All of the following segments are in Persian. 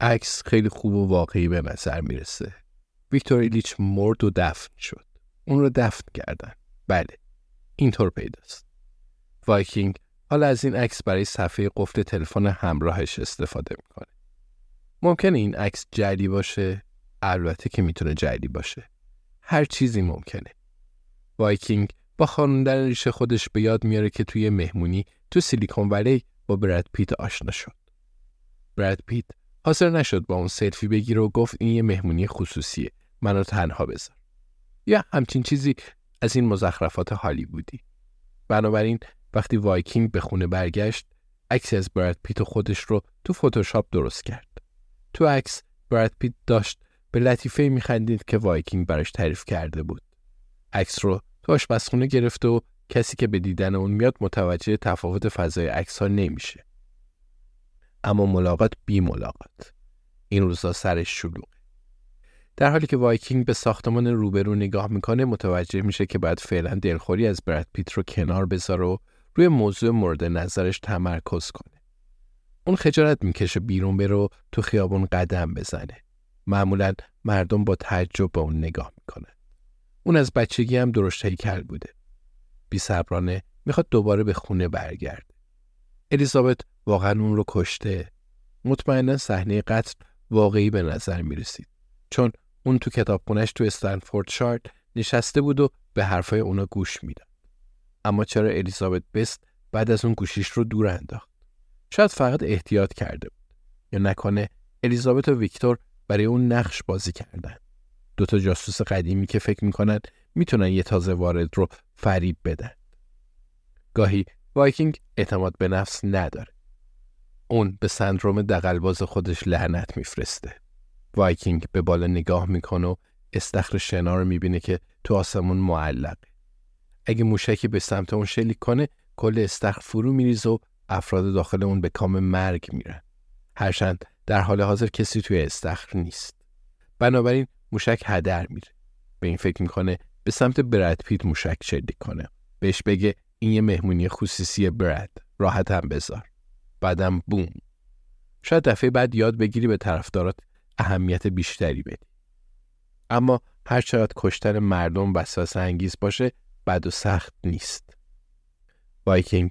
عکس خیلی خوب و واقعی به نظر می‌رسه. ویکتور ایلیچ مرد و دفن شد. اون رو دفن کردن. بله اینطور پیداست. وایکینگ حالا از این عکس برای صفحه قفل تلفن همراهش استفاده می‌کنه. ممکنه این عکس جعلی باشه؟ البته که می‌تونه جعلی باشه. هر چیزی ممکنه. وایکینگ با خاروندن ریش خودش به یاد میاره که توی مهمونی تو سیلیکون ولی با براد پیت آشنا شد. براد پیت حاضر نشد با اون سلفی بگیره و گفت این یه مهمونی خصوصیه. منو تنها بذار. یا همچین چیزی از این مزخرفات هالیوودی بنابراین وقتی وایکینگ به خونه برگشت عکسی از براد پیت و خودش رو تو فتوشاپ درست کرد. تو عکس براد پیت داشت به لطیفه میخندید که وایکینگ براش تعریف کرده بود. عکس رو تو آشپزخونه گرفته و کسی که به دیدن اون میاد متوجه تفاوت فضای عکس ها نمیشه. اما ملاقات بی ملاقات این روزا سرش شلوغه در حالی که وایکینگ به ساختمان روبرو نگاه می‌کنه متوجه میشه که باید فعلا دلخوری از براد پیت رو کنار بذاره و روی موضوع مورد نظرش تمرکز کنه. اون خجالت می‌کشه بیرون بره تو خیابون قدم بزنه. معمولا مردم با تعجب به اون نگاه می‌کنه. اون از بچگی هم درشت هیکل بوده. بی می‌خواد دوباره به خونه برگرده. الیزابت واقعا اون رو کشته. مطمئنا صحنه قتل واقعی به نظر می‌رسید. چون اون تو کتابخونش تو استنفورد شارت نشسته بود و به حرفای اونا گوش می‌داد. اما چرا الیزابت بست بعد از اون گوشیش رو دور انداخت؟ شاید فقط احتیاط کرده بود. یا نکنه الیزابت و ویکتور برای اون نقش بازی کردن. دوتا جاسوس قدیمی که فکر می‌کنن می‌تونن یه تازه وارد رو فریب بدن. گاهی وایکینگ اعتماد به نفس نداره. اون به سندروم دغلباز خودش لعنت میفرسته. وایکینگ به بالا نگاه می‌کنه و استخر شنا رو می‌بینه که تو آسمون معلقه. اگه موشکی به سمت اون شلیک کنه کل استخر فرو میریزه و افراد داخل اون به کام مرگ میرن. هرچند در حال حاضر کسی توی استخر نیست. بنابراین موشک هدر میره. به این فکر می‌کنه به سمت برد پیت موشک شلیک کنه. بهش بگه این یه مهمونی خصوصی برد. راحت هم بذار. بعدم بوم. شاید دفعه بعد یاد بگیری به طرفدارات اهمیت بیشتری بدی. اما هر چقدر کشتن مردم وسواس انگیز باشه بد و سخت نیست. وایکینگ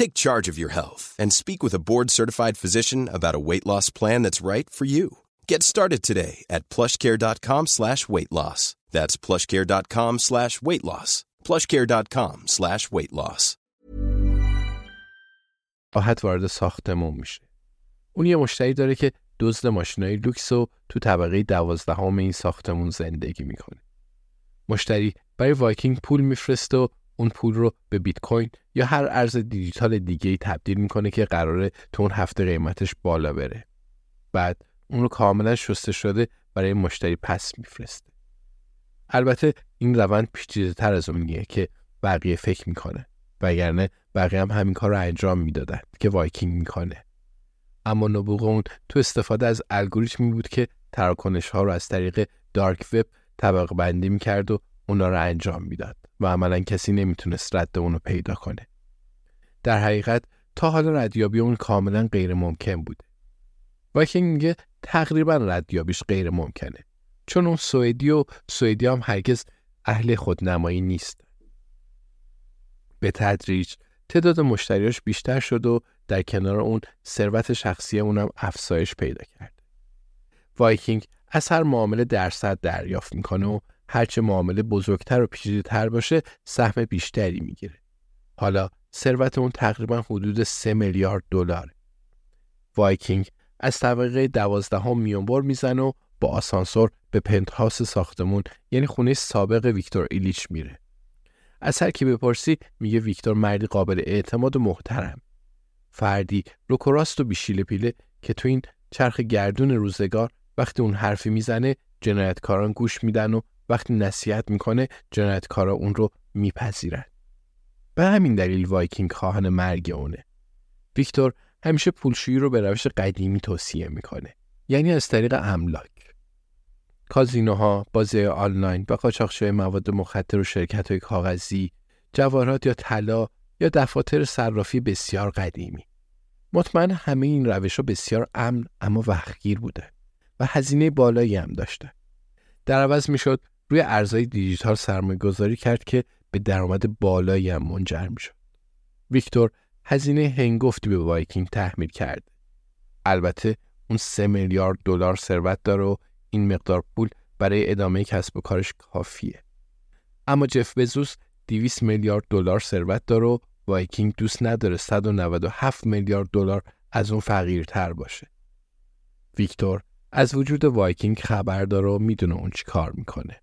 Take charge of your health and speak with a board certified physician about a weight loss plan that's right for you. Get started today at plushcare.com slash weight loss. That's plushcare.com slash weight loss. Plushcare.com slash weight loss. راحت وارد ساختمون میشه. اون یه مشتری داره که دزد ماشینای لوکس و تو طبقه دوازدهم این ساختمون زندگی می‌کنه. مشتری برای وایکینگ پول میفرسته و اون پول رو به بیت کوین یا هر ارز دیجیتال دیگه ای تبدیل می‌کنه که قراره تو اون هفته قیمتش بالا بره. بعد اون رو کاملا شسته شده برای مشتری پس میفرسته. البته این روند پیچیده تر از اونیه که بقیه فکر می‌کنه. وگرنه بقیه هم همین کار رو انجام می‌دادن که وایکینگ می‌کنه. اما نبوغ اون تو استفاده از الگوریتمی بود که تراکنش ها رو از طریق دارک وب طبق بندی می‌کرد و اونا رو انجام می‌داد و عملا کسی نمی‌تونست رد اونو پیدا کنه. در حقیقت تا حالا ردیابی اون کاملا غیر ممکن بوده. وایکینگ میگه تقریبا ردیابیش غیر ممکنه چون اون سوئدی و سوئدی هم هرگز اهل خودنمایی نیست به تدریج تعداد مشتریاش بیشتر شد و در کنار اون ثروت شخصی اونم افزایش پیدا کرد. وایکینگ از هر معامله درصد دریافت می‌کنه و هرچه معامله بزرگتر و پیچیده‌تر باشه سهم بیشتری می‌گیره. حالا ثروت اون تقریبا حدود 3 میلیارد دلار. وایکینگ از طبقه دوازدهم میانبر می‌زنه و با آسانسور به پنتهاوس ساختمون یعنی خونه سابق ویکتور ایلیچ میره. از هر کی بپرسی میگه ویکتور مردی قابل اعتماد و محترم. فردی روکراست و بی‌شیله پیله که تو این چرخ گردون روزگار وقتی اون حرفی می‌زنه جنایتکاران گوش میدن و وقتی نصیحت می‌کنه جنایتکارا اون رو میپذیرن. به همین دلیل وایکینگ خواهان مرگ اونه. ویکتور همیشه پولشویی رو به روش قدیمی توصیه می‌کنه. یعنی از طریق املاک. کازینوها، بازی آنلاین و قاچاقچی مواد مخدر و شرکت های کاغذی، جواهرات یا طلا یا دفاتر صرافی بسیار قدیمی. مطمئن همه این روش ها بسیار امن اما وقتگیر بوده و هزینه بالایی هم داشته. در عوض می‌شد روی ارزهای دیجیتال سرمایه گذاری کرد که به درآمد بالایی هم منجر می‌شد. ویکتور هزینه هنگفتی به وایکینگ تحمیل کرد. البته اون سه میلیارد دلار ثروت داره و این مقدار پول برای ادامه کسب و کارش کافیه. اما جف بزوس 200 میلیارد دلار ثروت داره و وایکینگ دوست نداره 197 میلیارد دلار از اون فقیرتر باشه. ویکتور از وجود وایکینگ خبر داره و می‌دونه اون چی کار می‌کنه.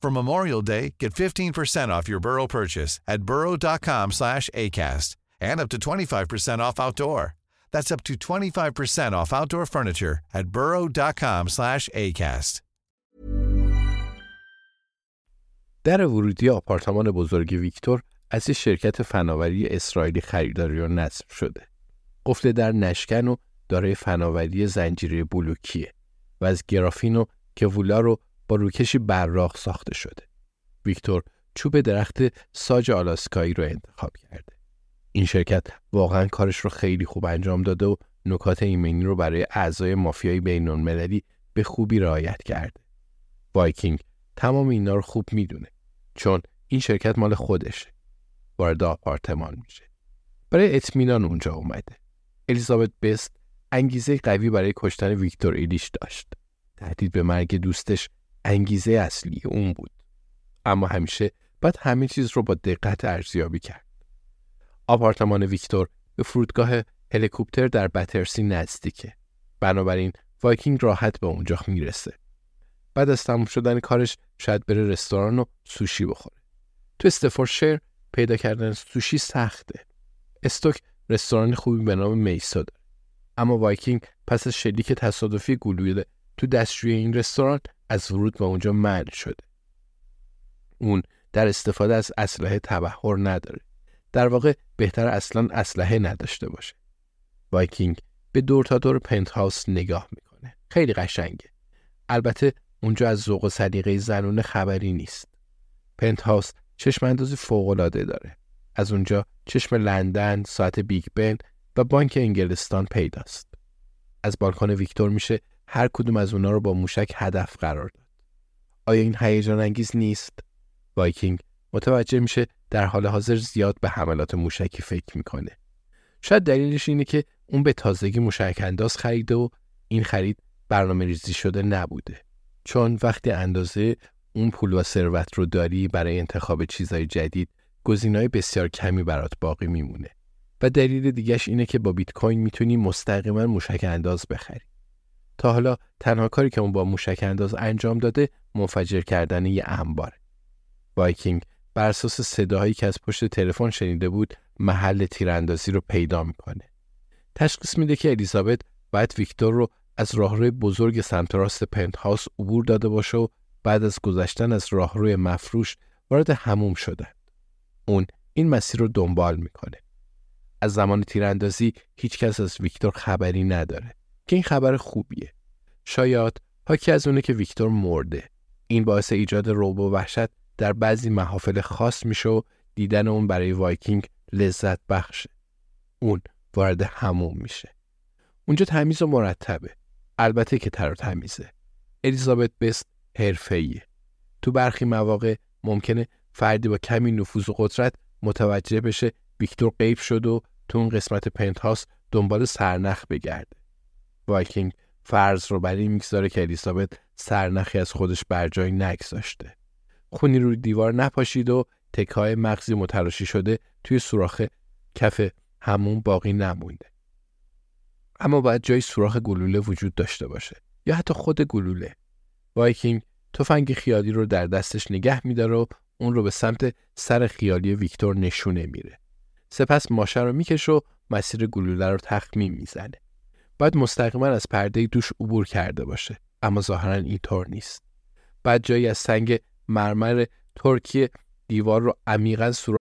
For Memorial Day, get 15% off your Burrow purchase at burrow.com slash ACAST and up to 25% off outdoor. That's up to 25% off outdoor furniture at burrow.com slash ACAST. در ورودی آپارتمان بزرگ ویکتور از شرکت فناوری اسرائیلی خریداری و نصب شده. قفل در نشکن و دارای فناوری زنجیره بلوکیه و از گرافین و کولا رو با روکشی براق ساخته شده. ویکتور چوب درخت ساج آلاسکایی رو انتخاب کرده. این شرکت واقعا کارش رو خیلی خوب انجام داده و نکات ایمنی رو برای اعضای مافیای بین‌المللی به خوبی رعایت کرده. وایکینگ تمام اینا رو خوب می‌دونه چون این شرکت مال خودشه. وارد آپارتمان میشه. برای اطمینان اونجا اومده. الیزابت بست انگیزه قوی برای کشتن ویکتور ایلیچ داشت. تهدید به مرگ دوستش انگیزه اصلی اون بود. اما همیشه باید همه چیز رو با دقت ارزیابی کرد. آپارتمان ویکتور به فرودگاه هلیکوپتر در بترسی نزدیکه. بنابراین وایکینگ راحت به اونجا می‌رسه. بعد از تموم شدن کارش شاید بره رستوران و سوشی بخوره. تو استفوردشیر پیدا کردن سوشی سخته. استوک رستوران خوبی به نام میسا داره. اما وایکینگ پس از شلیک تصادفی گلوله تو دستشویی این رستوران از ورود به اونجا منع شده. اون در استفاده از اسلحه تبحر نداره. در واقع بهتره اصلا اسلحه نداشته باشه. وایکینگ به دور تا دور پنت هاوس نگاه می‌کنه. خیلی قشنگه. البته اونجا از ذوق و سلیقه زنونه خبری نیست. پنت هاوس چشم اندازی فوق‌العاده داره. از اونجا چشم لندن، ساعت بیگ بن و بانک انگلستان پیداست. از بالکن ویکتور میشه هر کدوم از اونا رو با موشک هدف قرار داد. آیا این هیجان انگیز نیست؟ وایکینگ متوجه میشه در حال حاضر زیاد به حملات موشکی فکر می‌کنه. شاید دلیلش اینه که اون به تازگی موشک انداز خریده و این خرید برنامه ریزی شده نبوده. چون وقتی اندازه اون پول و ثروت رو داری برای انتخاب چیزای جدید گزینه‌های بسیار کمی برات باقی میمونه و دلیل دیگهش اینه که با بیت کوین می‌تونی مستقیما موشک انداز بخری تا حالا تنها کاری که اون با موشک انداز انجام داده منفجر کردن یه انباره وایکینگ بر اساس صداهایی که از پشت تلفن شنیده بود محل تیراندازی رو پیدا می‌کنه تشخیص میده که الیزابت باید ویکتور رو از راهروی بزرگ سمت راست پنت هاوس عبور داده باشه و بعد از گذشتن از راهروی مفروش وارد هموم شده. اون این مسیر رو دنبال می‌کنه. از زمان تیراندازی هیچکس از ویکتور خبری نداره که این خبر خوبیه. شاید حاکی از اونه که ویکتور مرده. این باعث ایجاد رعب و وحشت در بعضی محافل خاص میشه و دیدن اون برای وایکینگ لذت بخشه. اون وارد حموم میشه. اونجا تمیز و مرتبه. البته که تر و تمیزه. الیزابت بست حرفه‌ایه. تو برخی مواقع ممکنه فردی با کمی نفوذ و قدرت متوجه بشه ویکتور غیب شد و تو اون قسمت پنت دنبال سرنخ بگرده. وایکینگ فرض رو بر این می‌گذاره که الیزابت سرنخی از خودش بر جای نگذاشته. خونی روی دیوار نپاشید و تکه‌ای مغز متلاشی شده توی سوراخ کف حموم باقی نمونده. اما باید جای سوراخ گلوله وجود داشته باشه یا حتی خود گلوله. وایکینگ تفنگ خیالی رو در دستش نگه میداره و اون رو به سمت سر خیالی ویکتور نشونه میره. سپس ماشه رو می‌کشه و مسیر گلوله رو تخمین می‌زنه. باید مستقیما از پرده دوش عبور کرده باشه اما ظاهرا اینطور نیست. بعد جایی از سنگ مرمر ترکیه دیوار رو عمیقا سوراخ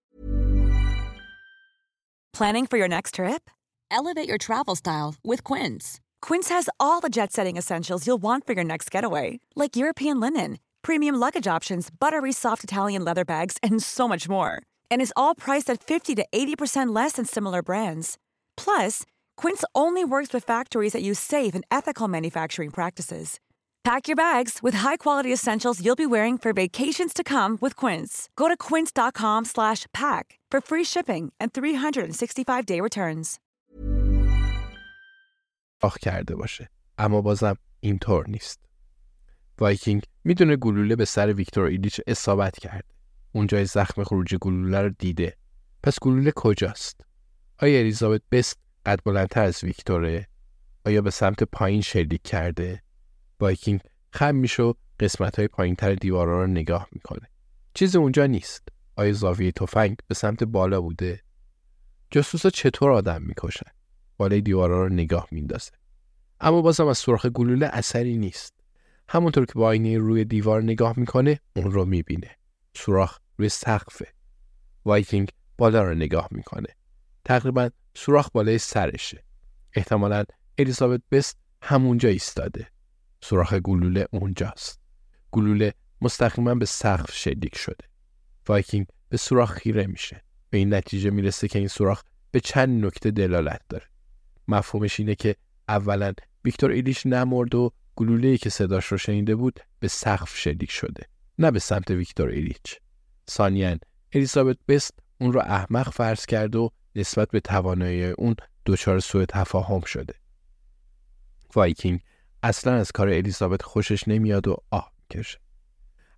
Planning for your next trip? Elevate your travel style with Quince. Quince has all the jet-setting essentials you'll want for your next getaway, like European linen, premium luggage options, buttery soft Italian leather bags, and so much more. And is all priced at 50 to 80% less than similar brands. Plus, Quince only works with factories that use safe and ethical manufacturing practices. Pack your bags with high-quality essentials you'll be wearing for vacations to come with Quince. Go to quince.com/pack for free shipping and 365-day returns. آخ کرده باشه اما بازم اینطور نیست. وایکینگ می‌دونه گلوله به سر ویکتور ایلیچ اصابت کرده. اون جای زخم خروج گلوله رو دیده. پس گلوله کجاست؟ آیا الیزابت بست قد بلندتر از ویکتوره؟ آیا به سمت پایین شلیک کرده؟ وایکینگ خم میشه و قسمت های پایین تر دیوارا رو نگاه می‌کنه. چیزی اونجا نیست. آیا زاویه تفنگ به سمت بالا بوده؟ جاسوسا چطور آدم می‌کشن؟ بالای دیوارا رو نگاه میندازه. اما بازم از سوراخ گلوله اثری نیست. همونطور که با آینه روی دیوار نگاه می‌کنه اون رو می‌بینه. سوراخ روی سقفه. وایکینگ بالا رو نگاه می‌کنه. تقریبا سوراخ بالای سرشه. احتمالا الیزابت بست همونجا ایستاده. سوراخ گلوله اونجاست. گلوله مستقیما به سقف شلیک شده. وایکینگ به سوراخ خیره میشه. به این نتیجه می‌رسه که این سوراخ به چند نکته دلالت داره. مفهومش اینه که اولا ویکتور ایلیش نمرد و گلوله‌ای که صداش رو شنیده بود به سقف شلیک شده نه به سمت ویکتور ایلیچ ثانیا الیزابت بست اون رو احمق فرض کرد و نسبت به توانایی اون دچار سوء تفاهم شده. وایکینگ اصلا از کار الیزابت خوشش نمیاد و آه می‌کشه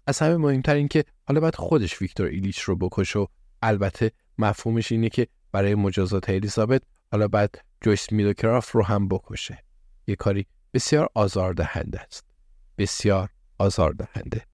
از همه مهمتر این که حالا باید خودش ویکتور ایلیچ رو بکشه و البته مفهومش اینه که برای مجازات الیزابت حالا بعد جویس میدوکراف رو هم بکشه. یه کاری بسیار آزاردهنده است. بسیار آزاردهنده.